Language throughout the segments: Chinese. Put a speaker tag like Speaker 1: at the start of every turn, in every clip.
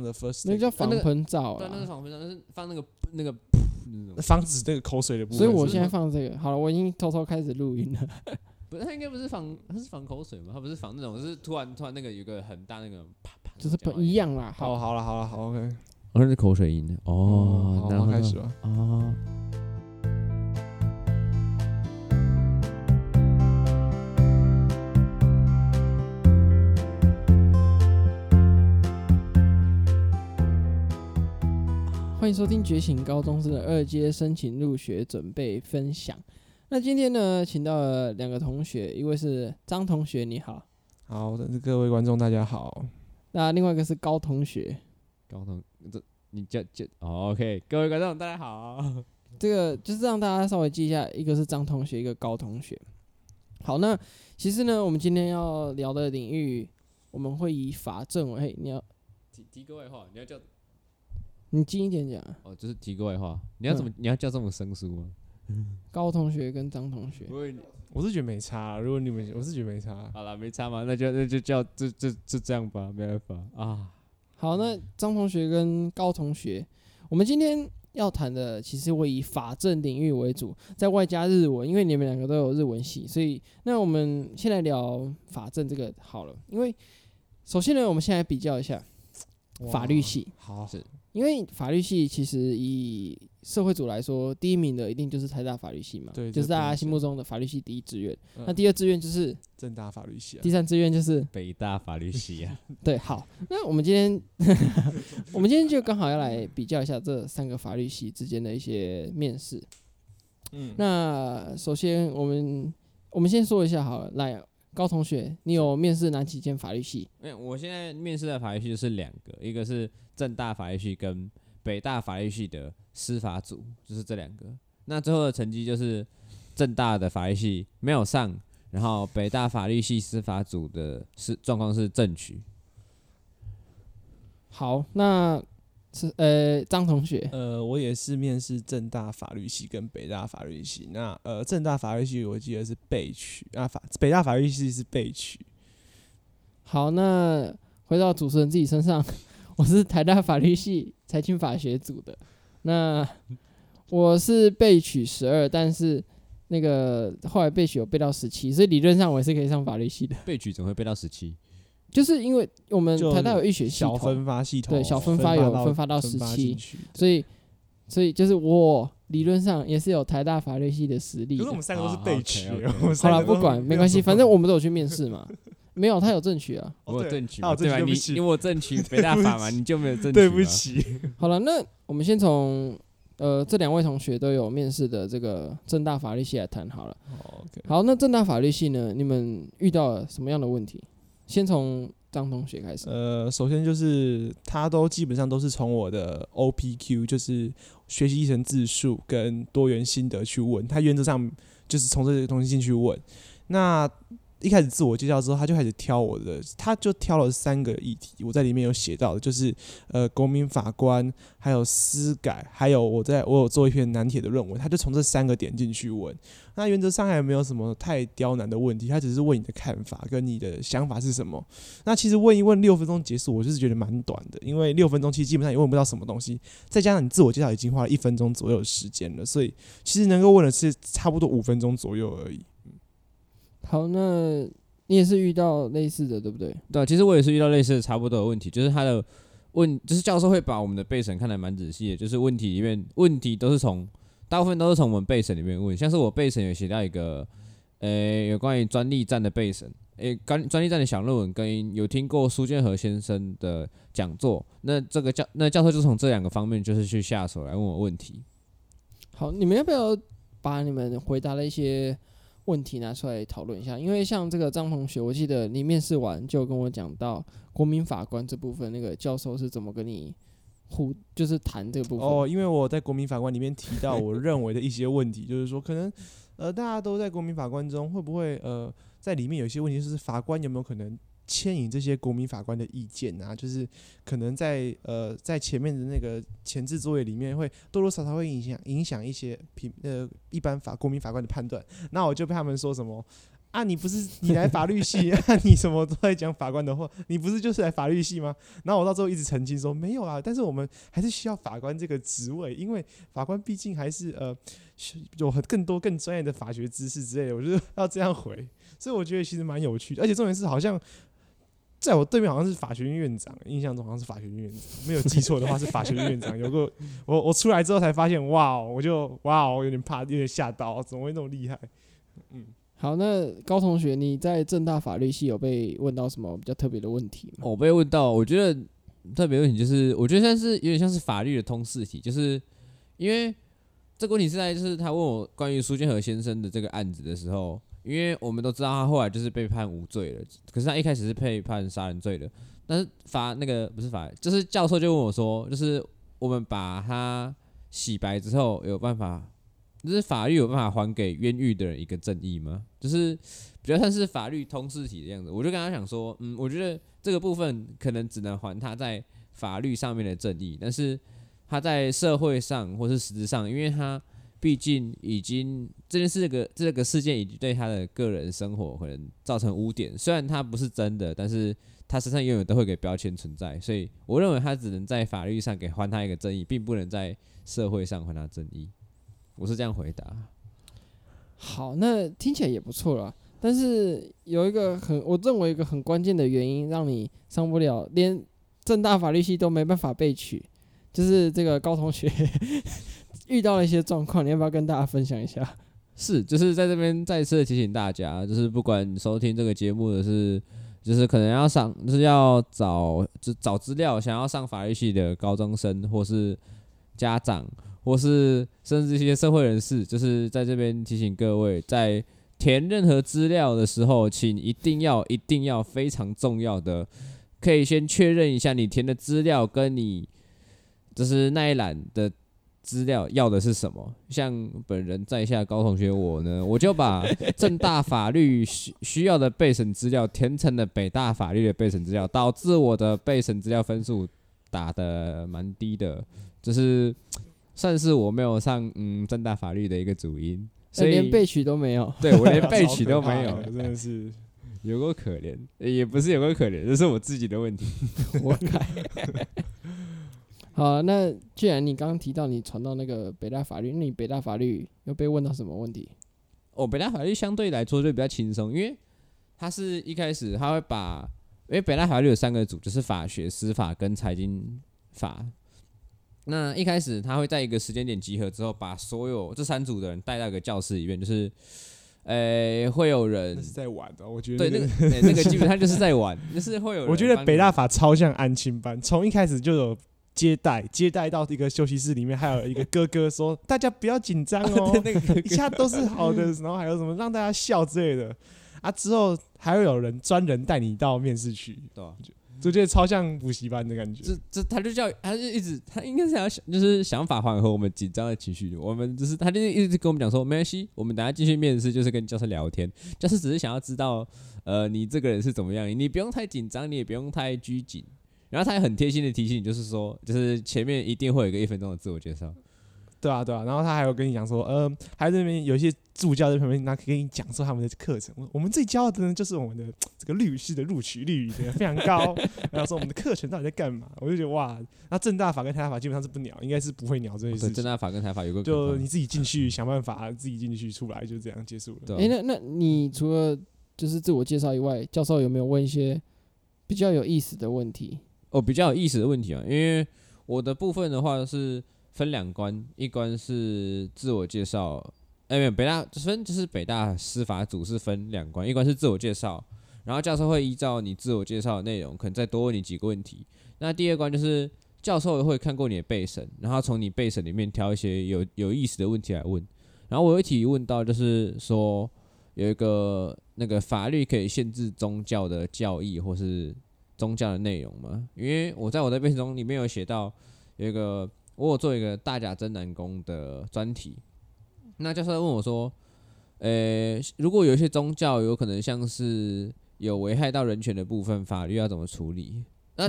Speaker 1: 样的 first，
Speaker 2: 那叫防喷罩
Speaker 3: 对，那是
Speaker 2: 啊。
Speaker 3: 防喷罩，但是放那个那个那种，
Speaker 1: 防止那个口水的部分。
Speaker 2: 所以我现在放这个好了，我已经偷偷开始录音了。
Speaker 3: 不是它应该不是防，它是防口水吗？它不是防那种，就是突然突然那个有个很大那个啪啪，
Speaker 2: 就是不一样啦。
Speaker 1: 好，
Speaker 2: 好，
Speaker 1: 好了，好了，好，OK。
Speaker 3: 我，那是口水音哦，
Speaker 1: 好，
Speaker 3: 然后
Speaker 1: 开始吧。
Speaker 3: 哦。
Speaker 2: 迎收听觉醒高中生的二阶申请入学准备分享。那今天呢，请到了两个同学，一位是张同学，你好；
Speaker 1: 好，各位观众大家好。
Speaker 2: 那另外一个是高同学。
Speaker 3: 高同，这你叫叫哦，OK，各位观众大家好。
Speaker 2: 这个就是让大家稍微记一下，一个是张同学，一个高同学。好，那其实呢，我们今天要聊的领域，我们会以法政为，你要
Speaker 3: 提提个外话，你要叫
Speaker 2: 你近一点讲啊。
Speaker 3: 哦，就是提个外话，你要怎么、你要叫这么生疏吗？
Speaker 2: 高同学跟张同学，
Speaker 3: 不会，
Speaker 1: 我是觉得没差，如果你们，我是觉得没差。
Speaker 3: 好了，没差嘛，那就那就叫就就就这样吧，没办法啊。
Speaker 2: 好，那张同学跟高同学，我们今天要谈的其实会以法政领域为主，在外加日文，因为你们两个都有日文系，所以那我们先来聊法政这个好了。因为首先呢，我们先来比较一下法律系，
Speaker 1: 好，
Speaker 3: 是
Speaker 2: 因为法律系其实以社会组来说，第一名的一定就是台大法律系嘛，
Speaker 1: 对
Speaker 2: 就是大家心目中的法律系第一志愿。
Speaker 1: 嗯
Speaker 2: 那第二志愿就是，
Speaker 1: 政大法律系啊
Speaker 2: 第。三志愿就是
Speaker 3: 北大法律系啊，
Speaker 2: 对，好，那我们今天 我们今天就刚好要来比较一下这三个法律系之间的一些面试。
Speaker 1: 嗯，
Speaker 2: 那首先我们我们先说一下好了，来高同学，你有面试哪几间法律系？
Speaker 3: 没有，我现在面试的法律系就是两个，一个是正大法律系跟北大法律系的司法组，就是这两个。那最后的成绩就是正大的法律系没有上，然后北大法律系司法组的是状况是正取。
Speaker 2: 好，那是呃张同学，
Speaker 1: 呃，我也是面试正大法律系跟北大法律系。那呃，正大法律系我记得是被取啊，法北大法律系是被取。
Speaker 2: 好，那回到主持人自己身上，我是台大法律系财经法学组的，那我是被取十二，但是那个后来被取有被到十七，所以理论上我也是可以上法律系的，
Speaker 3: 被取怎么会背到十七？
Speaker 2: 就是因为我
Speaker 1: 们
Speaker 2: 台大有预学系
Speaker 1: 小
Speaker 2: 统，
Speaker 1: 分发系统，
Speaker 2: 对小分发有分发到
Speaker 1: 分发
Speaker 2: 17所以所以就是我理论上也是有台大法律系的实力的。
Speaker 1: 可是我们三个都是被取
Speaker 2: 好了，不管没
Speaker 1: 关系，
Speaker 2: 反正我们都有去面试嘛。没有，他有正取啊。
Speaker 3: 我有正取对吧？你
Speaker 1: 正取对不起
Speaker 3: 因为我正取北大法嘛，你就没有正取。
Speaker 1: 对不。起，
Speaker 2: 好了，那我们先从呃这两位同学都有面试的这个正大法律系来谈好了。好，那正大法律系呢，你们遇到了什么样的问题？先从张同学开始。
Speaker 1: 呃，首先就是他都基本上都是从我的 OPQ，就是学习历程自述跟多元心得去问，他原则上就是从这些东西进去问。那一开始自我介绍之后，他就开始挑我的，他就挑了三个议题，我在里面有写到的，就是呃国民法官，还有司改，还有我在我有做一篇南铁的论文，他就从这三个点进去问。那原则上还没有什么太刁难的问题，他只是问你的看法跟你的想法是什么。那其实问一问六分钟结束，我就是觉得蛮短的，因为六分钟其实基本上也问不到什么东西，再加上你自我介绍已经花了一分钟左右的时间了，所以其实能够问的是差不多五分钟左右而已。
Speaker 2: 好，那你也是遇到类似的，对不对？
Speaker 3: 对，其实我也是遇到类似的差不多的问题，就是他的问，就是教授会把我们的备审看得蛮仔细的，就是问题里面问题都是从大部分都是从我们备审里面问，像是我备审有写到一个，呃，有关于专利战的备审，诶，专专利战的小论文跟有听过苏建和先生的讲座，那这个教那教授就从这两个方面就是去下手来问我问题。
Speaker 2: 好，你们要不要把你们回答的一些问题拿出来讨论一下？因为像这个张同学，我记得你面试完就跟我讲到国民法官这部分，那个教授是怎么跟你互，就是谈这个部分。
Speaker 1: 哦，因为我在国民法官里面提到我认为的一些问题，就是说可能呃大家都在国民法官中会不会呃在里面有一些问题，就是法官有没有可能牵引这些国民法官的意见啊？就是可能在呃在前面的那个前置作业里面会多多少少会影响影响一些平呃一般法国民法官的判断。那我就被他们说什么啊，你不是你来法律系，啊、你什么都在讲法官的话，你不是就是来法律系吗？然后我到最后一直澄清说没有啊，但是我们还是需要法官这个职位，因为法官毕竟还是呃有很更多更专业的法学知识之类的，我就要这样回，所以我觉得其实蛮有趣的，而且重点是好像在我对面好像是法学院院长，印象中好像是法学院院长，没有记错的话是法学院院长，有个我我出来之后才发现，哇哦，我就哇，哦有点怕，有点吓到，怎么会那么厉害？嗯。
Speaker 2: 好，那高同学，你在政大法律系有被问到什么比较特别的问题吗？
Speaker 3: 我被问到，我觉得特别问题就是，我觉得像是有点像是法律的通识题，就是因为这个问题是在就是他问我关于苏建和先生的这个案子的时候，因为我们都知道他后来就是被判无罪了，可是他一开始是被判杀人罪的，但是法那个不是法，就是教授就问我说，就是我们把他洗白之后有办法。就是法律有办法还给冤狱的人一个正义吗？就是比较像是法律通识题的样子。我就跟他讲说，嗯，我觉得这个部分可能只能还他在法律上面的正义，但是他在社会上或是实质上，因为他毕竟已经这件事个这个事件已经对他的个人生活可能造成污点。虽然他不是真的，但是他身上永远都会给标签存在。所以我认为他只能在法律上给还他一个正义，并不能在社会上还他正义。我是这样回答。
Speaker 2: 好，那听起来也不错了。但是有一个很，我认为一个很关键的原因，让你上不了，连正大法律系都没办法被取，就是这个高同学遇到了一些状况，你要不要跟大家分享一下？
Speaker 3: 是，就是在这边再次提醒大家，就是不管收听这个节目的是，就是可能要上，就是要找，就找资料，想要上法律系的高中生或是家长。或是甚至一些社会人士，就是在这边提醒各位，在填任何资料的时候，请一定要、一定要非常重要的，可以先确认一下你填的资料跟你就是那一栏的资料要的是什么。像本人在下高同学我呢，我就把正大法律需需要的备审资料填成了北大法律的备审资料，导致我的备审资料分数打的蛮低的，就是。算是我没有上嗯正大法律的一个主因，所以
Speaker 2: 连备取都没有。
Speaker 3: 对，我连备取都没有，
Speaker 1: 真的是
Speaker 3: 有够可怜，也不是有够可怜，这是我自己的问题。
Speaker 2: 我改。好，那既然你刚刚提到你传到那个北大法律，那你北大法律又被问到什么问题？
Speaker 3: 哦，北大法律相对来说就比较轻松，因为他是一开始他会把，因为北大法律有三个组，就是法学、司法跟财经法。那一开始他会在一个时间点集合之后，把所有这三组的人带到一个教室里面，就是，诶、欸，会有人
Speaker 1: 是在玩的，我觉得、那个、
Speaker 3: 对那个、欸、那个基本上就是在玩，就是会有 人。
Speaker 1: 我觉得北大法超像安亲班，从一开始就有接待，接待到一个休息室里面，还有一个哥哥说：“大家不要紧张哦，那个一下都是好的。”然后还有什么让大家笑之类的啊？之后还会有人专人带你到面试去，对吧？就觉得超像补习班的感觉。这
Speaker 3: 这他就叫他就一直他应该是想要想就是想法缓和我们紧张的情绪。我们就是他就一直跟我们讲说没关系，我们等下继续面试就是跟教授聊天，教授只是想要知道呃你这个人是怎么样，你不用太紧张，你也不用太拘谨。然后他也很贴心的提醒你，就是说就是前面一定会有一个一分钟的自我介绍。
Speaker 1: 对啊，对啊，然后他还有跟你讲说，呃，还在那边有一些助教在旁边，那可以跟你讲说他们的课程。我们最骄傲的呢，就是我们的这个律师的录取率非常高。然后说我们的课程到底在干嘛？我就觉得哇，那正大法跟台大法基本上是不鸟，应该是不会鸟这些事情。
Speaker 3: 正大法跟台法有个
Speaker 1: 就你自己进去想办法，自己进去出来，就这样结束了。
Speaker 2: 哎、欸，那那你除了就是自我介绍以外，教授有没有问一些比较有意思的问题？
Speaker 3: 哦，比较有意思的问题啊，因为我的部分的话是。分两关，一关是自我介绍，哎、欸，没有北大分就是北大司法组是分两关，一关是自我介绍，然后教授会依照你自我介绍的内容，可能再多问你几个问题。那第二关就是教授会看过你的备审，然后从你备审里面挑一些有有意思的问题来问。然后我有一题问到，就是说有一个那个法律可以限制宗教的教义或是宗教的内容嘛？因为我在我的背景中里面有写到有一个。我有做一个大甲真南宫的专题，那教授问我说：“呃、欸，如果有一些宗教有可能像是有危害到人权的部分，法律要怎么处理？”那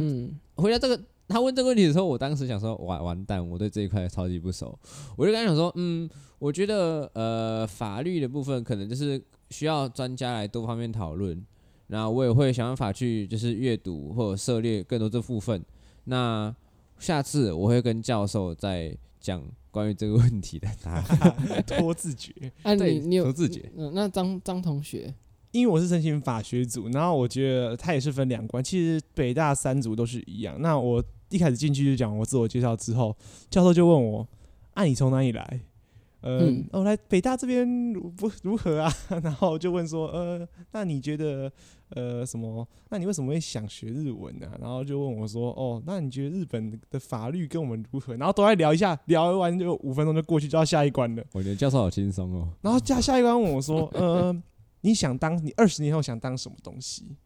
Speaker 3: 回答这个，他问这个问题的时候，我当时想说：“完完蛋，我对这一块超级不熟。”我就跟他讲说：“嗯，我觉得呃，法律的部分可能就是需要专家来多方面讨论。那我也会想办法去就是阅读或者涉猎更多这部分。那下次我会跟教授再讲关于这个问题的答案。
Speaker 1: 多自觉，
Speaker 2: 哎、啊，你你有
Speaker 3: 多自觉？
Speaker 2: 嗯，那张张同学，
Speaker 1: 因为我是申请法学组，然后我觉得他也是分两关。其实北大三组都是一样。那我一开始进去就讲我自我介绍之后，教授就问我：“啊，你从哪里来？”呃、嗯，我、哦、来北大这边不如何啊？然后就问说：“呃，那你觉得？”呃，什么？那你为什么会想学日文呢、啊？然后就问我说：“哦，那你觉得日本的法律跟我们如何？”然后都在聊一下，聊完就五分钟就过去，就到下一关了。
Speaker 3: 我觉得教授好轻松哦。
Speaker 1: 然后下下一关问我说：“呃，你想当你二十年后想当什么东西？”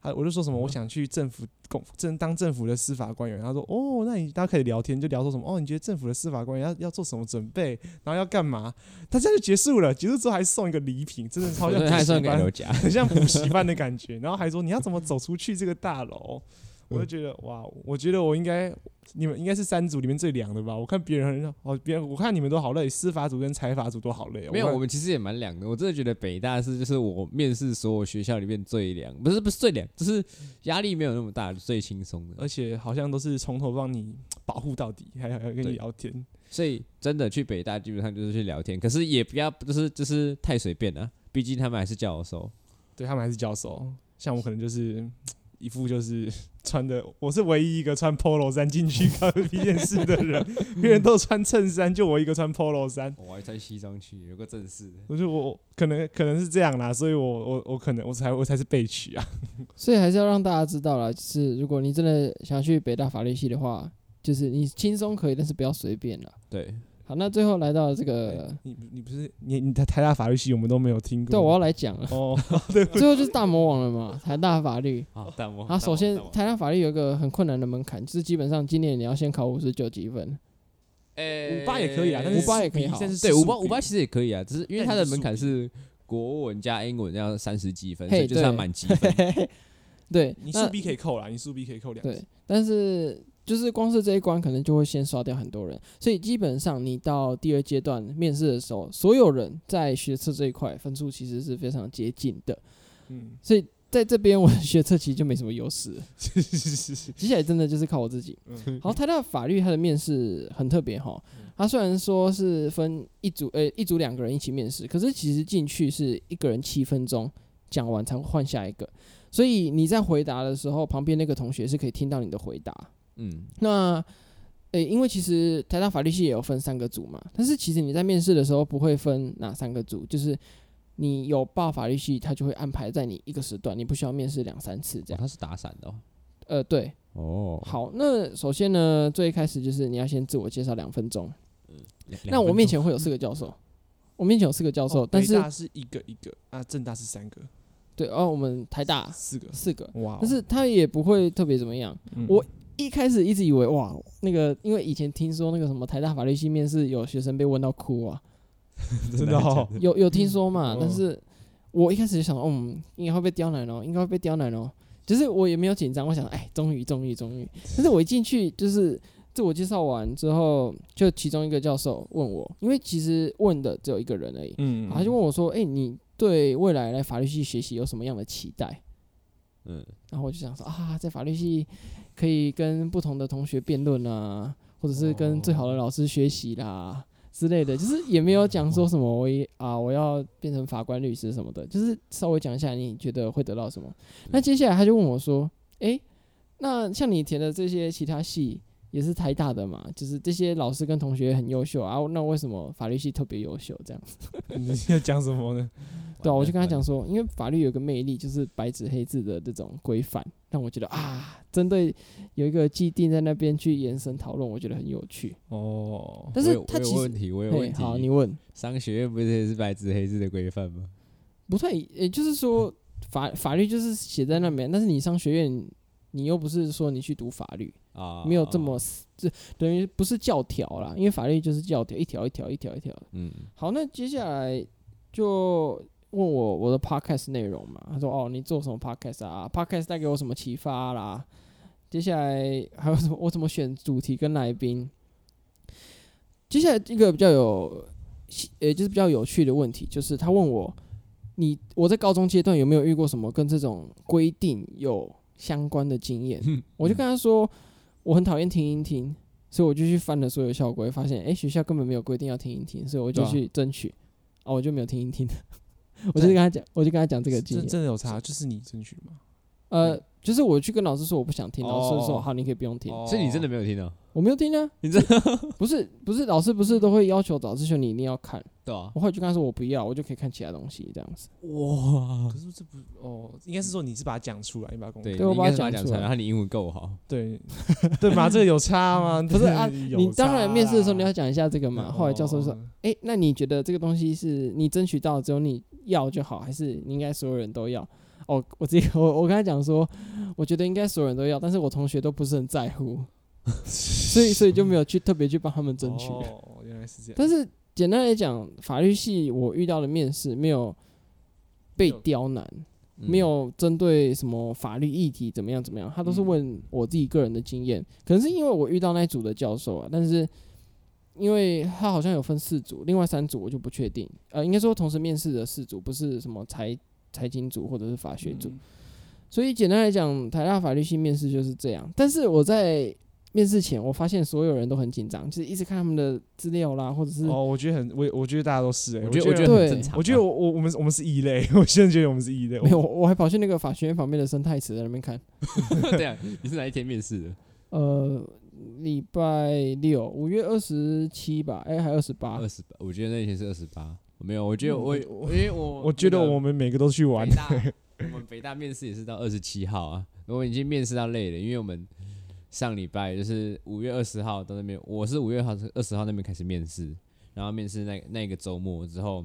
Speaker 1: 啊，我就说什么我想去政府公政当政府的司法官员。他说：“哦，那你大家可以聊天，就聊说什么？哦，你觉得政府的司法官员要要做什么准备？然后要干嘛？”他这样就结束了。结束之后还送一个礼品，真的超像补习班，很像补习班的感觉。然后还说你要怎么走出去这个大楼。我就觉得哇，我觉得我应该，你们应该是三组里面最凉的吧？我看别人很哦，别人我看你们都好累，司法组跟财法组都好累。
Speaker 3: 没有，我们其实也蛮凉的。我真的觉得北大是就是我面试所有学校里面最凉，不是不是最凉，就是压力没有那么大，最轻松的。
Speaker 1: 而且好像都是从头帮你保护到底，还还要跟你聊天。
Speaker 3: 所以真的去北大基本上就是去聊天，可是也不要就是就是太随便了，毕竟他们还是教授。
Speaker 1: 对，他们还是教授，像我可能就是。一副就是 穿的，我是唯一一个穿 polo 衫进去考面试的人，别人都穿衬衫，就我一个穿 polo 衫。
Speaker 3: 我还穿西装去，有个正式。
Speaker 1: 我就我可能可能是这样啦，所以我我我可能我才我才是被取啊。
Speaker 2: 所以还是要让大家知道啦，就是如果你真的想去北大法律系的话，就是你轻松可以，但是不要随便啦。
Speaker 3: 对。
Speaker 2: 好，那最后来到这个，
Speaker 1: 欸、你你不是你你台台大法律系，我们都没有听过。
Speaker 2: 对，我要来讲了。哦，对，最后就是大魔王了嘛，台大法律。
Speaker 3: 好，大魔王。
Speaker 2: 好，首先台大法律有一个很困难的门槛，就是基本上今年你要先考五十九几分。
Speaker 1: 诶，五八也可以啊，但是
Speaker 2: 五八也可以好。
Speaker 3: 对，五八五八其实也可以啊，只是因为它的门槛是国文加英文要三十几分，所以就是要满级分。
Speaker 2: 对，
Speaker 1: 你数 B 可以扣啦，你数 B 可以扣两。
Speaker 2: 对，但是。就是光是这一关，可能就会先刷掉很多人，所以基本上你到第二阶段面试的时候，所有人在学测这一块分数其实是非常接近的。嗯，所以在这边我的学测其实就没什么优势。接下来真的就是靠我自己。好，台大法律它的面试很特别哈，他虽然说是分一组，呃，一组两个人一起面试，可是其实进去是一个人七分钟讲完才会换下一个，所以你在回答的时候，旁边那个同学是可以听到你的回答。嗯，那，诶、欸，因为其实台大法律系也有分三个组嘛，但是其实你在面试的时候不会分哪三个组，就是你有报法律系，他就会安排在你一个时段，你不需要面试两三次这样。
Speaker 3: 他是打散的哦。
Speaker 2: 呃，对。
Speaker 3: 哦。
Speaker 2: 好，那首先呢，最一开始就是你要先自我介绍两分钟。嗯。那我面前会有四个教授，我面前有四个教授，但是
Speaker 1: 北大是一个一个啊，正大是三个。
Speaker 2: 对，哦，我们台大
Speaker 1: 四个
Speaker 2: 四个，
Speaker 1: 哇，
Speaker 2: 但是他也不会特别怎么样，我。一开始一直以为哇，那个因为以前听说那个什么台大法律系面试有学生被问到哭啊，
Speaker 1: 真的哦，
Speaker 2: 有有听说嘛？但是我一开始就想，嗯，应该会被刁难哦，应该会被刁难哦。就是我也没有紧张，我想，哎，终于终于终于。但是我一进去就是自我介绍完之后，就其中一个教授问我，因为其实问的只有一个人而已，嗯，他就问我说，哎，你对未来来法律系学习有什么样的期待？嗯，然后我就想说啊，在法律系。可以跟不同的同学辩论啊，或者是跟最好的老师学习啦之类的，就是也没有讲说什么我啊我要变成法官、律师什么的，就是稍微讲一下你觉得会得到什么。那接下来他就问我说：“诶，那像你填的这些其他系也是台大的嘛？就是这些老师跟同学很优秀啊，那为什么法律系特别优秀？这样子？
Speaker 1: 你要讲什么呢？
Speaker 2: 对啊，我就跟他讲说，因为法律有个魅力，就是白纸黑字的这种规范。”让我觉得啊，针对有一个既定在那边去延伸讨论，我觉得很有趣
Speaker 3: 哦。
Speaker 2: 但是他其实
Speaker 3: 我有问题，我有问题。
Speaker 2: 好，你问。
Speaker 3: 商学院不是也是白纸黑字的规范吗？
Speaker 2: 不太，也就是说法法律就是写在那边，但是你商学院，你又不是说你去读法律啊，没有这么这等于不是教条啦，因为法律就是教条，一条一条一条一条。嗯。好，那接下来就。问我我的 podcast 内容嘛？他说：“哦，你做什么 podcast 啊？podcast 带给我什么启发啦？接下来还有什么？我怎么选主题跟来宾？接下来一个比较有，呃，就是比较有趣的问题，就是他问我：你我在高中阶段有没有遇过什么跟这种规定有相关的经验？我就跟他说，我很讨厌听音听，所以我就去翻了所有校规，发现哎、欸，学校根本没有规定要听音听，所以我就去争取，哦、啊，我就没有听音听，我就跟他讲，我就跟他讲这个经验，
Speaker 1: 真的有差，就是你争取吗？
Speaker 2: 呃，就是我去跟老师说我不想听，老师说
Speaker 3: 哦
Speaker 2: 好，你可以不用听，
Speaker 3: 所以你真的没有听到？
Speaker 2: 我没有听啊，
Speaker 3: 你这
Speaker 2: 不是不是老师不是都会要求早自修你一定要看，
Speaker 3: 对啊，
Speaker 2: 我后来就跟他说我不要，我就可以看其他东西这样子。
Speaker 3: 哇
Speaker 1: 可，是这不哦，应该是说你是把它讲出来，你把它公
Speaker 3: 对，
Speaker 2: 对我
Speaker 3: 你应该是把它讲出来，
Speaker 2: 把它讲出来
Speaker 3: 然后你英文够好，
Speaker 1: 对 对吧？这个有差吗？
Speaker 2: 不是啊，
Speaker 1: 有
Speaker 2: 你当然面试的时候你要讲一下这个嘛。后来教授说，
Speaker 1: 哦
Speaker 2: 哎、那你觉得这个东西是你争取到只有你要就好，还是你应该所有人都要？哦，我自己我我跟他讲说，我觉得应该所有人都要，但是我同学都不是很在乎，所以所以就没有去特别去帮他们争取。
Speaker 1: 哦，原来是这样。
Speaker 2: 但是简单来讲，法律系我遇到的面试没有被刁难，
Speaker 3: 嗯
Speaker 2: 没有针对什么法律议题怎么样怎么样，他都是问我自己个人的经验。可能是因为我遇到那一组的教授啊，但是因为他好像有分四组，另外三组我就不确定。呃，应该说同时面试的四组不是什么财财经组或者是法学组，
Speaker 1: 嗯
Speaker 2: 所以简单来讲，台大法律系面试就是这样。但是我在面试前，我发现所有人都很紧张，就是一直看他们的资料啦，或者是
Speaker 1: 哦，我觉得很，我我觉得大家都是哎、
Speaker 3: 我觉得我觉得
Speaker 2: 对
Speaker 3: 很正常啊，
Speaker 1: 我觉得我我我们我们是异类，我现在觉得我们是异类。
Speaker 2: 没有，我还跑去那个法学院旁边的生态池在那边看。
Speaker 3: 对啊，你是哪一天面试的？
Speaker 2: 呃，礼拜六，五月二十七吧，哎、还二十八
Speaker 3: 二。十八，我觉得那一天是二十八，没有，我觉得我因为我
Speaker 1: 我觉得我们每个都去玩
Speaker 3: 我们北大面试也是到二十七号啊，我们已经面试到累了，因为我们上礼拜就是五月二十号到那边，我是五月号二十号那边开始面试，然后面试那那个周末之后，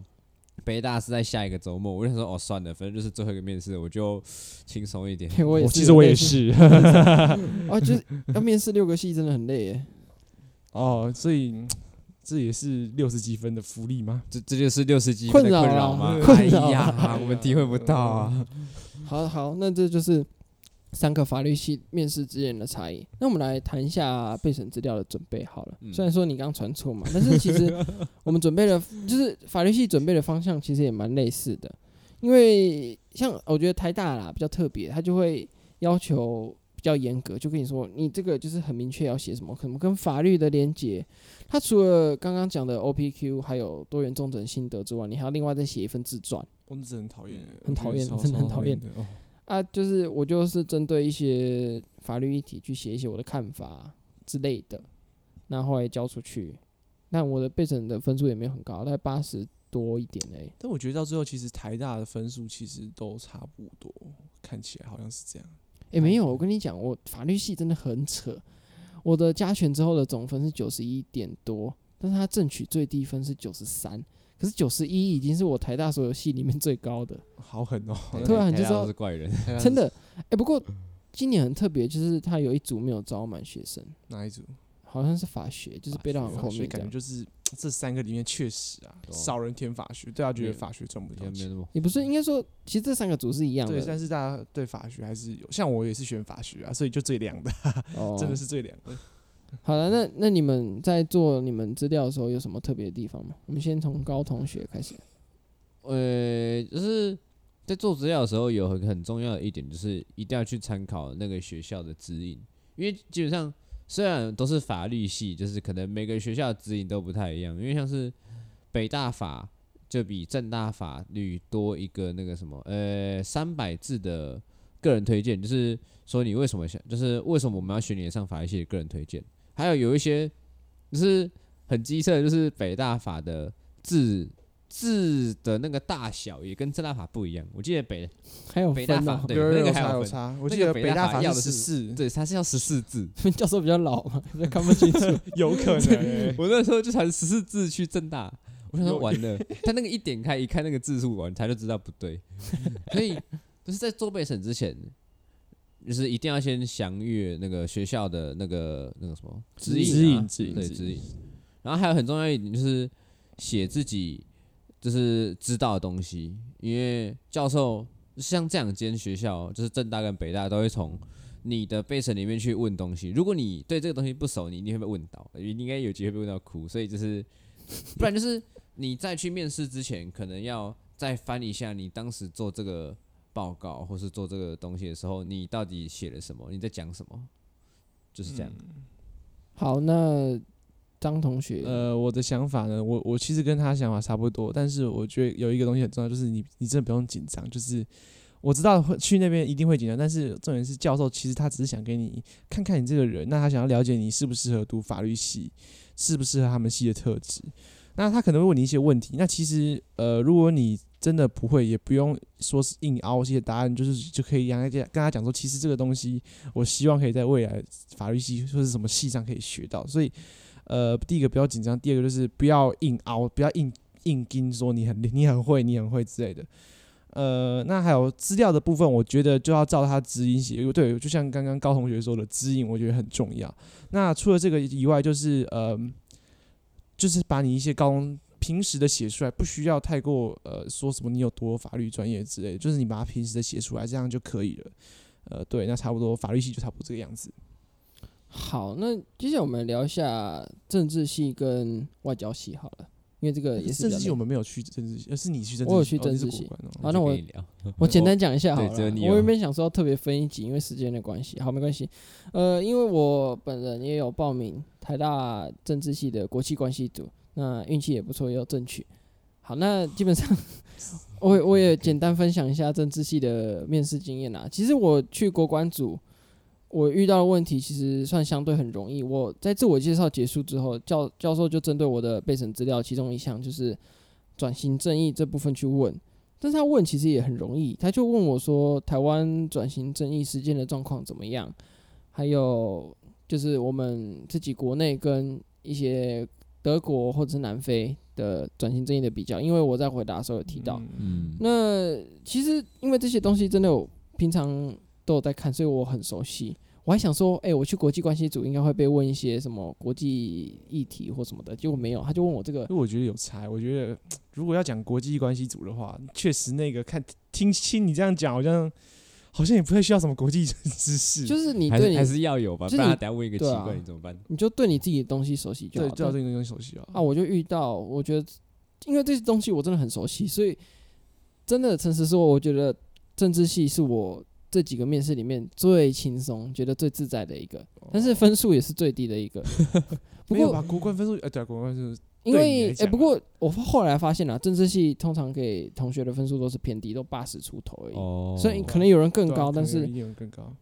Speaker 3: 北大是在下一个周末，我就想说哦算了，反正就是最后一个面试，我就轻松一点。
Speaker 2: 我也是，
Speaker 1: 其实我也是
Speaker 2: 啊，就是要面试六个系，真的很累耶。
Speaker 1: 哦，所以嗯这也是六十几分的福利吗？
Speaker 3: 这这就是六十几分的
Speaker 2: 困扰
Speaker 3: 困
Speaker 2: 扰吗
Speaker 3: 哎呀
Speaker 2: 啊，
Speaker 3: 我们体会不到啊。
Speaker 2: 好好，那这就是三个法律系面试之间的差异。那我们来谈一下备审资料的准备好了。
Speaker 3: 嗯
Speaker 2: 虽然说你刚刚传错嘛，但是其实 我们准备的，就是法律系准备的方向其实也蛮类似的。因为像我觉得台大啦比较特别，他就会要求比较严格，就跟你说，你这个就是很明确要写什么，可能跟法律的连接。他除了刚刚讲的 OPQ 还有多元重整心得之外，你还要另外再写一份自传。
Speaker 1: 我真的很讨厌，
Speaker 2: 很讨
Speaker 1: 厌
Speaker 2: 真的很
Speaker 1: 讨厌。
Speaker 2: 啊，就是我就是针对一些法律议题去写一些我的看法之类的，那后来交出去，那我的备审的分数也没有很高，大概八十多一点哎。
Speaker 1: 但我觉得到最后，其实台大的分数其实都差不多，看起来好像是这样。
Speaker 2: 诶，没有，我跟你讲，我法律系真的很扯，我的加权之后的总分是九十一点多，但是他正取最低分是九十三，可是九十一已经是我台大所有系里面最高的，
Speaker 1: 好狠哦！
Speaker 2: 对啊你就知道
Speaker 3: 台大都是怪人。
Speaker 2: 真的。诶，不过今年很特别，就是他有一组没有招满学生，
Speaker 1: 哪一组？
Speaker 2: 好像是法学，就是背到很
Speaker 1: 后
Speaker 2: 面。
Speaker 1: 感觉就是这三个里面确实啊，少人填法学，大家觉得法学赚不到
Speaker 3: 钱。
Speaker 2: 也不是，应该说，其实这三个组是一样
Speaker 1: 对，
Speaker 2: 的。
Speaker 1: 但是大家对法学还是有，像我也是选法学啊，所以就最凉的，
Speaker 2: 哦，
Speaker 1: 真的是最凉的。
Speaker 2: 好了，那那你们在做你们资料的时候有什么特别的地方吗？我们先从高同学开始。
Speaker 3: 呃，就是在做资料的时候，有很很重要的一点，就是一定要去参考那个学校的指引，因为基本上虽然都是法律系，就是可能每个学校指引都不太一样，因为像是北大法就比政大法律多一个那个什么，呃，三百字的个人推荐，就是说你为什么想，就是为什么我们要选你上法律系的个人推荐，还有有一些就是很机车，就是北大法的字。字的那个大小也跟正大法不一样，我记得北
Speaker 2: 还有
Speaker 3: 北大法
Speaker 1: 对
Speaker 3: 那个还有
Speaker 1: 差我记得北
Speaker 3: 北大法要的
Speaker 1: 是四，
Speaker 3: 对，他是要十四字，
Speaker 2: 教授比较老嘛，看不清楚。
Speaker 1: 有可能欸。
Speaker 3: 我那时候就传十四字去正大，我想说完了，他那个一点开一看那个字数完，他就知道不对，所以就是在做备审之前，就是一定要先详阅那个学校的那个那个什么指引、啊、
Speaker 1: 指引指引指引。
Speaker 3: 对指引，然后还有很重要一点就是写自己就是知道的东西，因为教授像这两间学校，就是政大跟北大都会从你的背审里面去问东西。如果你对这个东西不熟，你一定会被问到，你应该有机会被问到哭。所以就是，不然就是你在去面试之前，可能要再翻一下你当时做这个报告或是做这个东西的时候，你到底写了什么？你在讲什么？就是这
Speaker 1: 样。
Speaker 2: 好，那张同学，
Speaker 1: 呃，我的想法呢，我我其实跟他想法差不多，但是我觉得有一个东西很重要，就是你你真的不用紧张，就是我知道会去那边一定会紧张，但是重点是教授其实他只是想给你看看你这个人，那他想要了解你适不适合读法律系，适不适合他们系的特质，那他可能会问你一些问题，那其实呃，如果你真的不会，也不用说是硬凹一些答案，就是就可以让他跟他讲说，其实这个东西，我希望可以在未来法律系或者什么系上可以学到。所以，呃，第一个不要紧张，第二个就是不要硬凹，不要硬硬盯说你很你很会，你很会之类的。呃，那还有资料的部分，我觉得就要照他指引写。对，就像刚刚高同学说的，指引我觉得很重要。那除了这个以外，就是呃，就是把你一些高中。平时的写出来，不需要太过呃说什么你有多法律专业之类，就是你把它平时的写出来，这样就可以了。呃，对，那差不多法律系就差不多这个样子。
Speaker 2: 好，那接下来我们聊一下政治系跟外交系好了，因为这个也是
Speaker 1: 政治系我们没有去政治系，而是你去政治系，
Speaker 2: 我有去政治系。
Speaker 1: 哦哦、
Speaker 2: 好，那我我 简单讲一下好了。我原本想说要特别分一集，因为时间的关系。好，没关系。呃，因为我本人也有报名台大政治系的国际关系组。那运气也不错，也有争取。好，那基本上我 我也简单分享一下政治系的面试经验啦。其实我去国管组，我遇到的问题其实算相对很容易。我在自我介绍结束之后，教教授就针对我的备审资料，其中一项就是转型正义这部分去问。但是他问其实也很容易，他就问我说：台湾转型正义实践的状况怎么样？还有就是我们自己国内跟一些。德国或者是南非的转型正义的比较，因为我在回答的时候有提到，嗯，那其实因为这些东西真的有平常都有在看，所以我很熟悉。我还想说，哎，我去国际关系组应该会被问一些什么国际议题或什么的，结果没有，他就问我这个。因为
Speaker 1: 我觉得有差，我觉得 如果要讲国际关系组的话，确实那个看听听你这样讲，好像。好像也不太需要什么国际知识，
Speaker 2: 就是你对你
Speaker 3: 还是，还是要有吧，不然他等下问一个奇怪，啊、你怎么办？
Speaker 2: 你就对你自己的东西熟悉就好。
Speaker 1: 对，就要对这个东西熟悉啊。
Speaker 2: 啊，我就遇到，我觉得因为这些东西我真的很熟悉，所以真的诚实说，我觉得政治系是我这几个面试里面最轻松、觉得最自在的一个，但是分数也是最低的一个。不过
Speaker 1: 把国关分数，呃，对，国关分数。
Speaker 2: 因为哎、欸，不过我后来发现了，政治系通常给同学的分数都是偏低，都八十出头而已。哦。所以可能有人更高，但是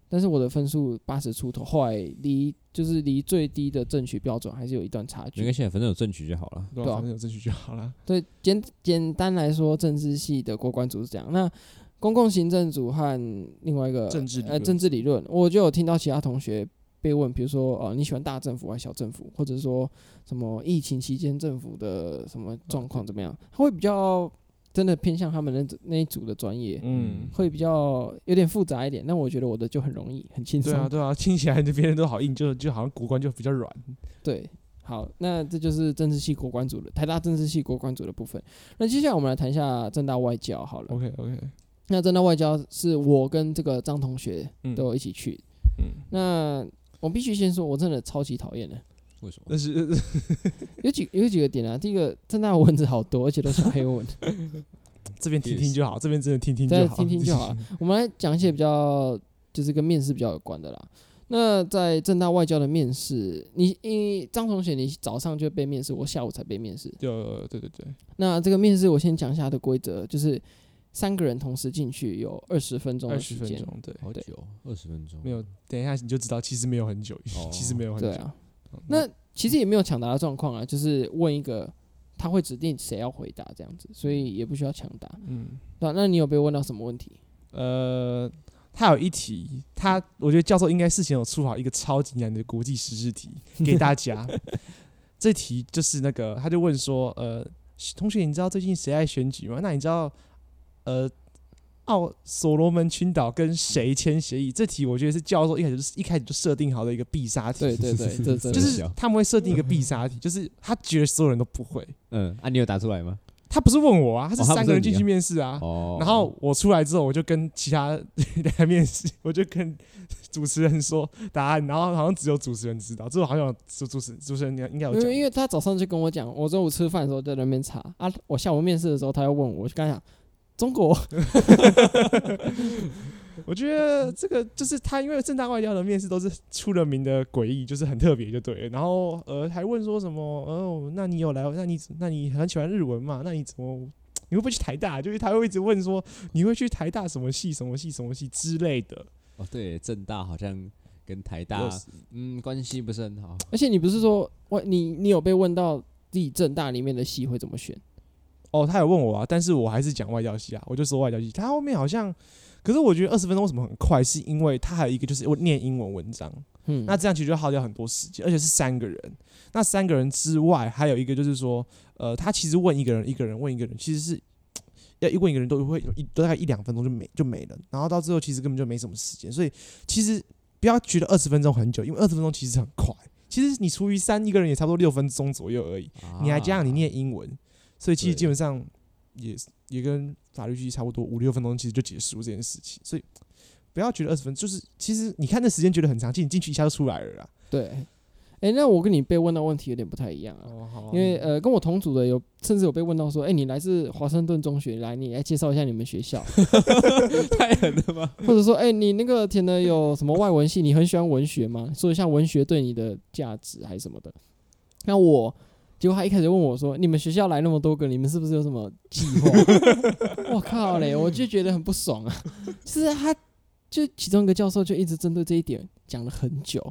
Speaker 2: 但是我的分数八十出头，后来离就是离最低的正取标准还是有一段差距。
Speaker 3: 没关系，反正有正取就好了。
Speaker 1: 对啊，反正有正取就好了。
Speaker 2: 对，简简单来说，政治系的过关组是这样。那公共行政组和另外一个
Speaker 1: 政治
Speaker 2: 呃政治理论，我就有听到其他同学。被问，比如说，哦，你喜欢大政府还是小政府，或者说什么疫情期间政府的什么状况怎么样？他会比较真的偏向他们那那一组的专业，嗯，会比较有点复杂一点。那我觉得我的就很容易，很轻松。
Speaker 1: 对啊，对啊，听起来这边人都好硬，就就好像国关就比较软。
Speaker 2: 对，好，那这就是政治系国关组的台大政治系国关组的部分。那接下来我们来谈一下政大外交好了。
Speaker 1: OK OK，
Speaker 2: 那正大外交是我跟这个张同学都一起去，嗯，那。我必须先说，我真的超级讨厌的。
Speaker 3: 为什么？
Speaker 1: 但是
Speaker 2: 有几有几个点啊。第一个，正大蚊子好多，而且都是黑蚊。
Speaker 1: 这边听听就好，这边真的听听就好，
Speaker 2: 听听就好。我们来讲一些比较，就是跟面试比较有关的啦。那在正大外交的面试，你因为张同学，你早上就被面试，我下午才被面试。
Speaker 1: 就对对对。
Speaker 2: 那这个面试，我先讲一下它的规则，就是。三个人同时进去有二十分钟的时间，
Speaker 1: 对，
Speaker 3: 好久，二十分钟
Speaker 1: 没有，等一下你就知道，其实没有很久，哦、其实没有很久。
Speaker 2: 对啊，那其实也没有抢答的状况啊，就是问一个，他会指定谁要回答这样子，所以也不需要抢答。嗯，对，那你有被问到什么问题？
Speaker 1: 呃，他有一题，他我觉得教授应该事先有出好一个超级难的国际时事题 给大家。这题就是那个，他就问说，呃，同学，你知道最近谁在选举吗？那你知道？呃，奥所罗门群岛跟谁签协议？这题我觉得是教授一开始就是一开始就设定好的一个必杀题。
Speaker 2: 对对对，
Speaker 1: 就是他们会设定一个必杀题，就是他觉得所有人都不会。
Speaker 3: 嗯，啊，你有答出来吗？
Speaker 1: 他不是问我啊，他是三个人进去面试啊。哦。然后我出来之后，我就跟其他 人来面试，我就跟 主持人说答案，然后好像只有主持人知道，这好像主主持主持人应该有讲。
Speaker 2: 因为因为他早上就跟我讲，我中午吃饭的时候在那边查啊，我下午面试的时候他又问我，我就跟他讲。中国。
Speaker 1: 我觉得这个就是他，因为正大外交的面试都是出了名的诡异，就是很特别，就对了。然后呃，还问说什么？哦，那你有来？那你那你很喜欢日文嘛？那你怎么 你会不会去台大？就是他会一直问说你会去台大什么系、什么系、什么系之类的。
Speaker 3: 哦，对，正大好像跟台大嗯关系不是很好。
Speaker 2: 而且你不是说我你你有被问到自己正大里面的系会怎么选？
Speaker 1: 哦，他有问我啊，但是我还是讲外交系啊，我就说外交系。他后面好像。可是我觉得二十分钟为什么很快？是因为他还有一个就是我念英文文章，嗯，那这样其实就耗掉很多时间，而且是三个人。那三个人之外，还有一个就是说，呃，他其实问一个人，一个人问一个人，其实是要一问一个人都会一大概一两分钟就没就没了，然后到最后其实根本就没什么时间。所以其实不要觉得二十分钟很久，因为二十分钟其实很快。其实你除以三，一个人也差不多六分钟左右而已。你还加上你念英文，所以其实基本上也也跟。法律系差不多五六分钟，其实就结束这件事情，所以不要觉得二十分，就是其实你看那时间觉得很长，其实你进去一下就出来了啦。
Speaker 2: 对，哎、欸，那我跟你被问到问题有点不太一样啊，哦啊因为呃，跟我同组的有，甚至有被问到说，哎、欸，你来自华盛顿中学，来，你来介绍一下你们学校，
Speaker 3: 太狠了吧？
Speaker 2: 或者说，哎、欸，你那个填的有什么外文系？你很喜欢文学吗？说一下文学对你的价值还是什么的？那我。结果他一开始问我说：“你们学校来那么多个，你们是不是有什么计划？” 我靠嘞，我就觉得很不爽啊！是他，就其中一个教授就一直针对这一点讲了很久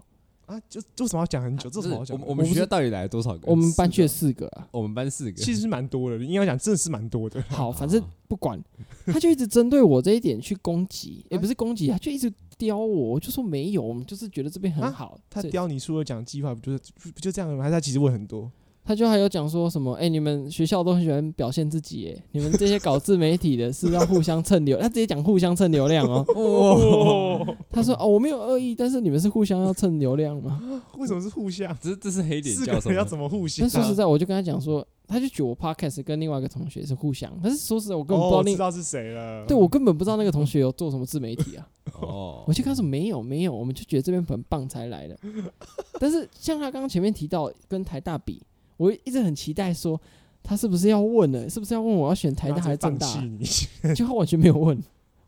Speaker 1: 啊！就为什么要讲很久？这什么好讲？
Speaker 3: 我们学校到底来了多少个？
Speaker 2: 我们班去了四个啊！
Speaker 3: 我们班四个，
Speaker 1: 其实蛮多的。应该讲真的是蛮多的。
Speaker 2: 好，反正不管，他就一直针对我这一点去攻击，也不是攻击，他就一直刁我。我就说没有，我们就是觉得这边很好。
Speaker 1: 他刁你，除了讲计划，不就是不就这样吗？还是他其实问很多？
Speaker 2: 他就还有讲说什么？哎、欸，你们学校都很喜欢表现自己，哎，你们这些搞自媒体的，是要互相蹭流？他直接讲互相蹭流量哦。哦，他说哦，我没有恶意，但是你们是互相要蹭流量吗？
Speaker 1: 为什么是互相？
Speaker 3: 这这是黑点教授
Speaker 1: 要怎么互相？
Speaker 2: 但说实在，我就跟他讲说，他就觉得我 podcast 跟另外一个同学是互相，但是说实在，我根本不知道那、哦、
Speaker 1: 知道是谁了。
Speaker 2: 对，我根本不知道那个同学有做什么自媒体啊。
Speaker 3: 哦，
Speaker 2: 我就跟他说没有没有，我们就觉得这边很棒才来的。但是像他刚刚前面提到跟台大比。我一直很期待说，他是不是要问呢？是不是要问我要选台大还是政大？就他完全没有问，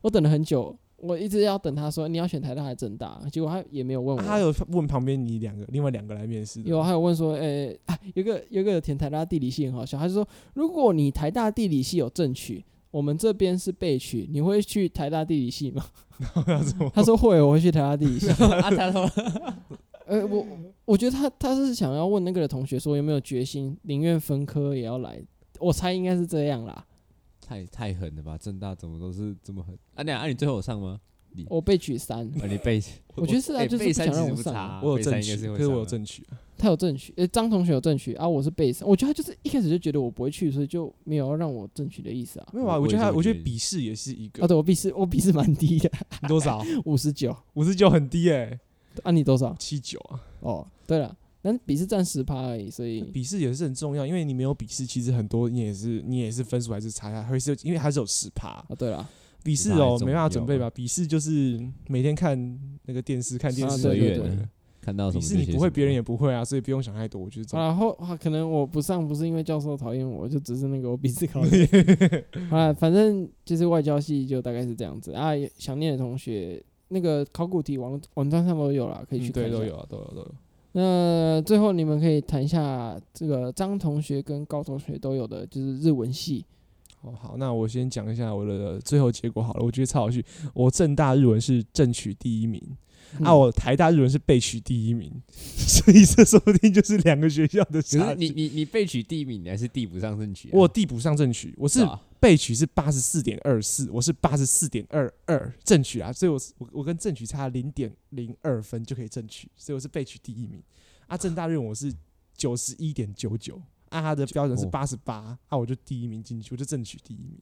Speaker 2: 我等了很久，我一直要等他说你要选台大还是政大，结果他也没有问我。
Speaker 1: 他有问旁边你两个，另外两个来面试。
Speaker 2: 有，还有问说，诶，啊，有个有个填台大地理系很好笑，他就说，如果你台大地理系有正取，我们这边是备取，你会去台大地理系吗？他说会，我会去台大地理系。呃，我我觉得他他是想要问那个同学说有没有决心，宁愿分科也要来。我猜应该是这样啦。
Speaker 3: 太太狠了吧？正大怎么都是这么狠？啊，那啊，你最后有上吗？
Speaker 2: 我被取三。
Speaker 3: 啊，你被？
Speaker 2: 我觉得是啊，就是不想让我上。
Speaker 1: 我有正取，可是我有正取。
Speaker 2: 他有正取，呃，张同学有正取啊，我是被三。我觉得他就是一开始就觉得我不会去，所以就没有要让我正取的意思啊。
Speaker 1: 没有啊，我觉得他，我觉得笔试也是一个。
Speaker 2: 啊，对，我笔试，我笔试蛮低的。
Speaker 1: 你多少？
Speaker 2: 五十九。
Speaker 1: 五十九很低诶。
Speaker 2: 按、啊、你多少？
Speaker 1: 七九啊。
Speaker 2: 哦，对了，但笔试占十趴而已，所以
Speaker 1: 笔试也是很重要，因为你没有笔试，其实很多你也是你也是分数还是差下，会是因为还是有十趴。
Speaker 2: 啊，对了，
Speaker 1: 笔试哦没办法准备吧？笔试就是每天看那个电视，看电视的月的，
Speaker 3: 看到什么？笔试
Speaker 1: 你不会，别人也不会啊，所以不用想太多。我觉得。
Speaker 2: 然后可能我不上，不是因为教授讨厌我，就只是那个我笔试考的。好了，反正就是外交系就大概是这样子啊。想念的同学。那个考古题网网站上都有了，可以去看。
Speaker 1: 对，都有啊，都有都有。
Speaker 2: 那最后你们可以谈一下这个张同学跟高同学都有的，就是日文系。
Speaker 1: 哦，好，那我先讲一下我的最后结果好了。我觉得超好趣，我正大日文是正取第一名，嗯、啊，我台大日文是被取第一名，所以这说不定就是两个学校的差距。
Speaker 3: 你你你被取第一名，你还是递补上正取、啊？
Speaker 1: 我递补上正取，我是。被取是八十四点二四，我是八十四点二二正取啊，所以我我我跟正取差零点零二分就可以正取，所以我是被取第一名。啊，正大日文我是九十一点九九，啊，他的标准是八十八，啊，我就第一名进去，我就争取第一名。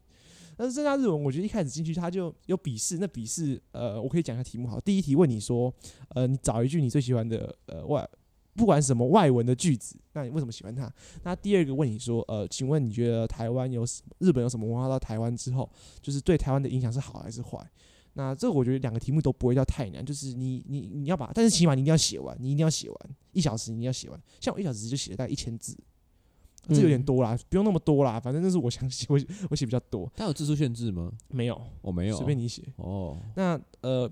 Speaker 1: 但是政大日文，我觉得一开始进去他就有笔试，那笔试呃，我可以讲一下题目好，第一题问你说，呃，你找一句你最喜欢的呃外。不管什么外文的句子，那你为什么喜欢它？那第二个问你说，呃，请问你觉得台湾有？日本有什么文化到台湾之后，就是对台湾的影响是好还是坏？那这个我觉得两个题目都不会叫太难，就是你你你要把，但是起码你一定要写完，你一定要写完，一小时你一定要写完。像我一小时就写了大概一千字，这有点多啦，不用那么多啦，反正那是我想写，我我写比较多。
Speaker 3: 它有字数限制吗？
Speaker 1: 没有，
Speaker 3: 我没有，
Speaker 1: 随便你写。
Speaker 3: 哦，
Speaker 1: 那呃，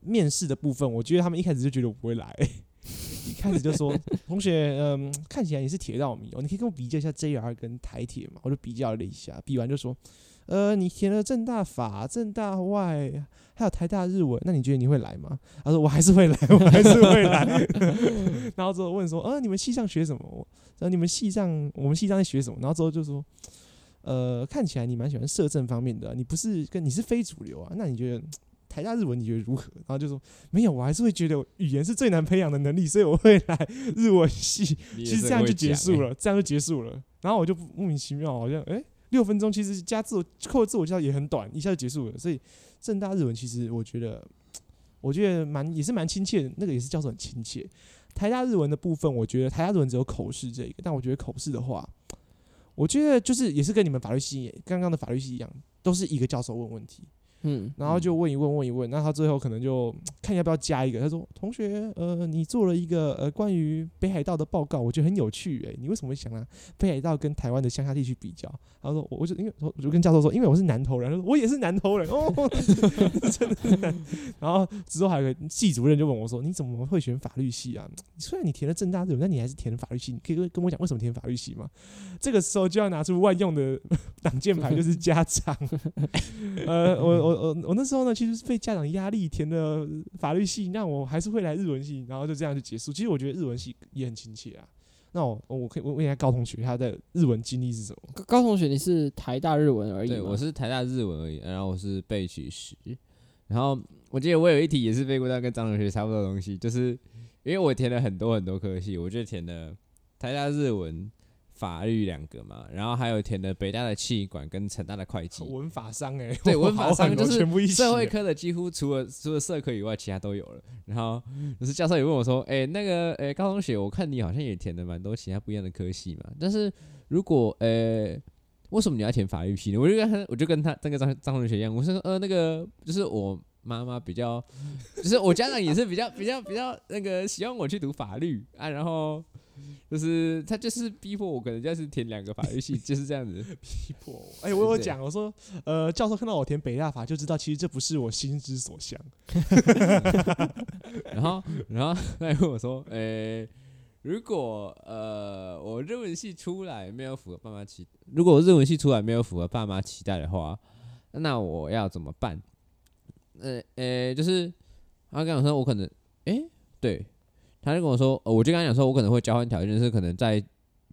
Speaker 1: 面试的部分，我觉得他们一开始就觉得我不会来，一开始就说同学，嗯、呃，看起来你是铁道迷哦，你可以跟我比较一下 JR 跟台铁嘛？我就比较了一下，比完就说。呃，你填了正大法、政大外，还有台大日文，那你觉得你会来吗？他说我还是会来，我还是会来。然后之后问说，呃，你们系上学什么？然后你们系上，我们系上在学什么？然后之后就说，呃，看起来你蛮喜欢摄政方面的，你不是跟你是非主流啊？那你觉得台大日文你觉得如何？然后就说没有，我还是会觉得语言是最难培养的能力，所以我会来日文系。其实这样就结束了，这样就结束了。然后我就莫名其妙，好像哎。欸六分钟其实加自我扣的自我介绍也很短，一下就结束了。所以正大日文其实我觉得，我觉得蛮也是蛮亲切的，那个也是教授很亲切。台大日文的部分，我觉得台大日文只有口试这一个，但我觉得口试的话，我觉得就是也是跟你们法律系刚刚的法律系一样，都是一个教授问问题。嗯，然后就问一问，问一问，那他最后可能就看要不要加一个。他说：“同学，呃，你做了一个呃关于北海道的报告，我觉得很有趣。诶，你为什么会想啊北海道跟台湾的乡下地区比较？”他说：“我就因为我就跟教授说，因为我是南投人。”他说：“我也是南投人哦，真的。”然后之后还有个系主任就问我说：“你怎么会选法律系啊？虽然你填了正大这种，但你还是填了法律系。你可以跟跟我讲为什么填法律系吗？”这个时候就要拿出万用的 挡箭牌，就是家长。呃，我我。我我那时候呢，其实是被家长压力填的法律系，那我还是会来日文系，然后就这样就结束。其实我觉得日文系也很亲切啊。那我我可以问问一下高同学，他的日文经历是什么？
Speaker 2: 高同学，你是台大日文而已？
Speaker 3: 对，我是台大日文而已。然后我是背取十。然后我记得我有一题也是背过到跟张同学差不多的东西，就是因为我填了很多很多科系，我就填了台大日文。法律两个嘛，然后还有填的北大的气管跟成大的会计，
Speaker 1: 文法商哎、欸，
Speaker 3: 对，文法商就是社会科的，几乎除了除了社科以外，其他都有了。然后 就是教授也问我说，哎、欸，那个哎、欸、高同学，我看你好像也填了蛮多其他不一样的科系嘛，但是如果呃、欸，为什么你要填法律系呢？我就跟他，我就跟他那个张张同学一样，我说呃那个就是我妈妈比较，就是我家长也是比较比较比较那个希望我去读法律啊，然后。就是他就是逼迫我，可能就是填两个法律系，就是这样子
Speaker 1: 逼迫我。哎、欸，我有讲，我说，呃，教授看到我填北大法，就知道其实这不是我心之所向。
Speaker 3: 然后，然后他还问我说，哎、欸，如果呃我日文系出来没有符合爸妈期，如果我日文系出来没有符合爸妈期待的话，那我要怎么办？呃，呃、欸，就是他跟我说，我可能，哎、欸，对。他就跟我说，呃我就跟他讲说，我可能会交换条件，是可能在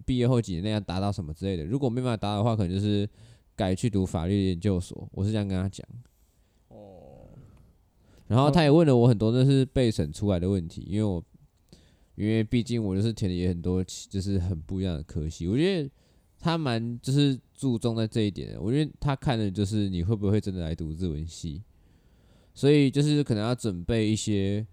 Speaker 3: 毕业后几年内要达到什么之类的。如果没办法达到的话，可能就是改去读法律研究所。我是这样跟他讲。哦。然后他也问了我很多那是被审出来的问题，因为我因为毕竟我就是填的也很多，就是很不一样的科系。我觉得他蛮就是注重在这一点的。我觉得他看的就是你会不会真的来读日文系，所以就是可能要准备一些。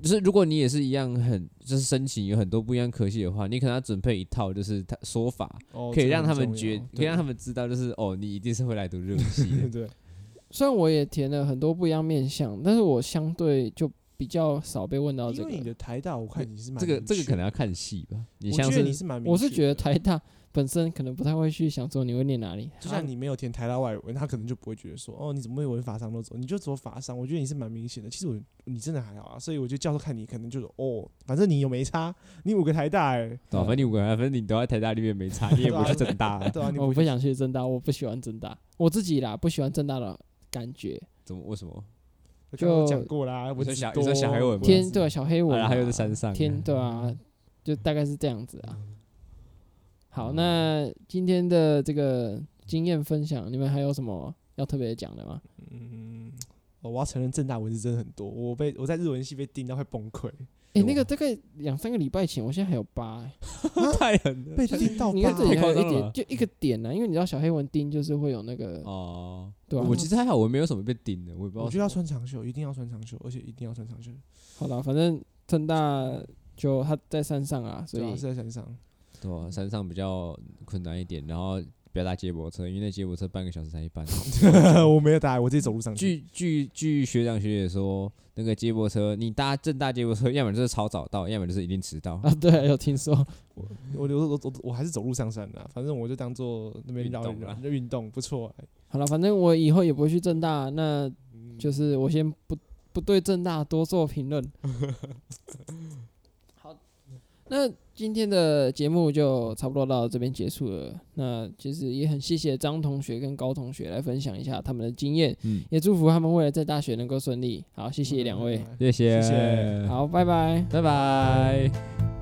Speaker 3: 就是如果你也是一样很就是申请有很多不一样科系的话，你可能要准备一套就是他说法，可以让他们觉，可以让他们知道就是哦，你一定是会来读日文系的。
Speaker 1: 对，
Speaker 2: 虽然我也填了很多不一样面向，但是我相对就比较少被问到这个。
Speaker 1: 因为你的台大，我看你是蛮
Speaker 3: 这个这个可能要看戏吧。你像
Speaker 1: 是你是蛮，
Speaker 2: 我是觉得台大。本身可能不太会去想说你会念哪里，
Speaker 1: 就像你没有填台大外文，他可能就不会觉得说哦，你怎么会文法上都走，你就走法商。我觉得你是蛮明显的，其实我你真的还好啊，所以我觉得教授看你可能就是哦，反正你有没差，你五个台大哎、欸，
Speaker 3: 反正你五个，反正你都在台大里面没差，你也不去正大，
Speaker 1: 对啊，
Speaker 2: 我不想去正大，我不喜欢正大，我自己啦不喜欢正大的感觉。
Speaker 3: 怎么？为什么？
Speaker 1: 就讲过啦，我
Speaker 3: 说小，你说小黑文
Speaker 2: 天对、啊、小黑文、
Speaker 3: 啊，还有在山上。
Speaker 2: 天对啊，就大概是这样子啊。好，那今天的这个经验分享，你们还有什么要特别讲的吗？
Speaker 1: 嗯，我要承认正大文字真的很多，我被我在日文系被钉到快崩溃。
Speaker 2: 哎、欸，那个大概两三个礼拜前，我现在还有疤、欸，
Speaker 3: 太狠了，
Speaker 1: 被钉到。
Speaker 2: 你看这里还有一点，就一个点呢、啊，因为你知道小黑文钉就是会有那个
Speaker 3: 哦，
Speaker 2: 对、啊、
Speaker 3: 我其实还好，我没有什么被钉的，我也不知道。
Speaker 1: 我觉得要穿长袖，一定要穿长袖，而且一定要穿长袖。
Speaker 2: 好了，反正正大就他在山上啊，所以、
Speaker 1: 啊、是在山上。
Speaker 3: 对、啊，山上比较困难一点，然后不不要搭接驳车，因为那接驳车半个小时才一班。
Speaker 1: 我没有搭，我自己走路上去。
Speaker 3: 据据据学长学姐说，那个接驳车你搭正大接驳车，要么就是超早到，要么就是一定迟到。
Speaker 2: 啊，对，有听说。
Speaker 1: 我我我我我还是走路上山的，反正我就当做那边绕一绕，运动不错。
Speaker 2: 好了，反正我以后也不会去正大，那就是我先不不对正大多做评论。好，那今天的节目就差不多到这边结束了。那其实也很谢谢张同学跟高同学来分享一下他们的经验，嗯，也祝福他们未来在大学能够顺利。好，谢谢两位，
Speaker 3: 谢谢，谢谢，
Speaker 2: 好，拜拜，
Speaker 3: 拜拜。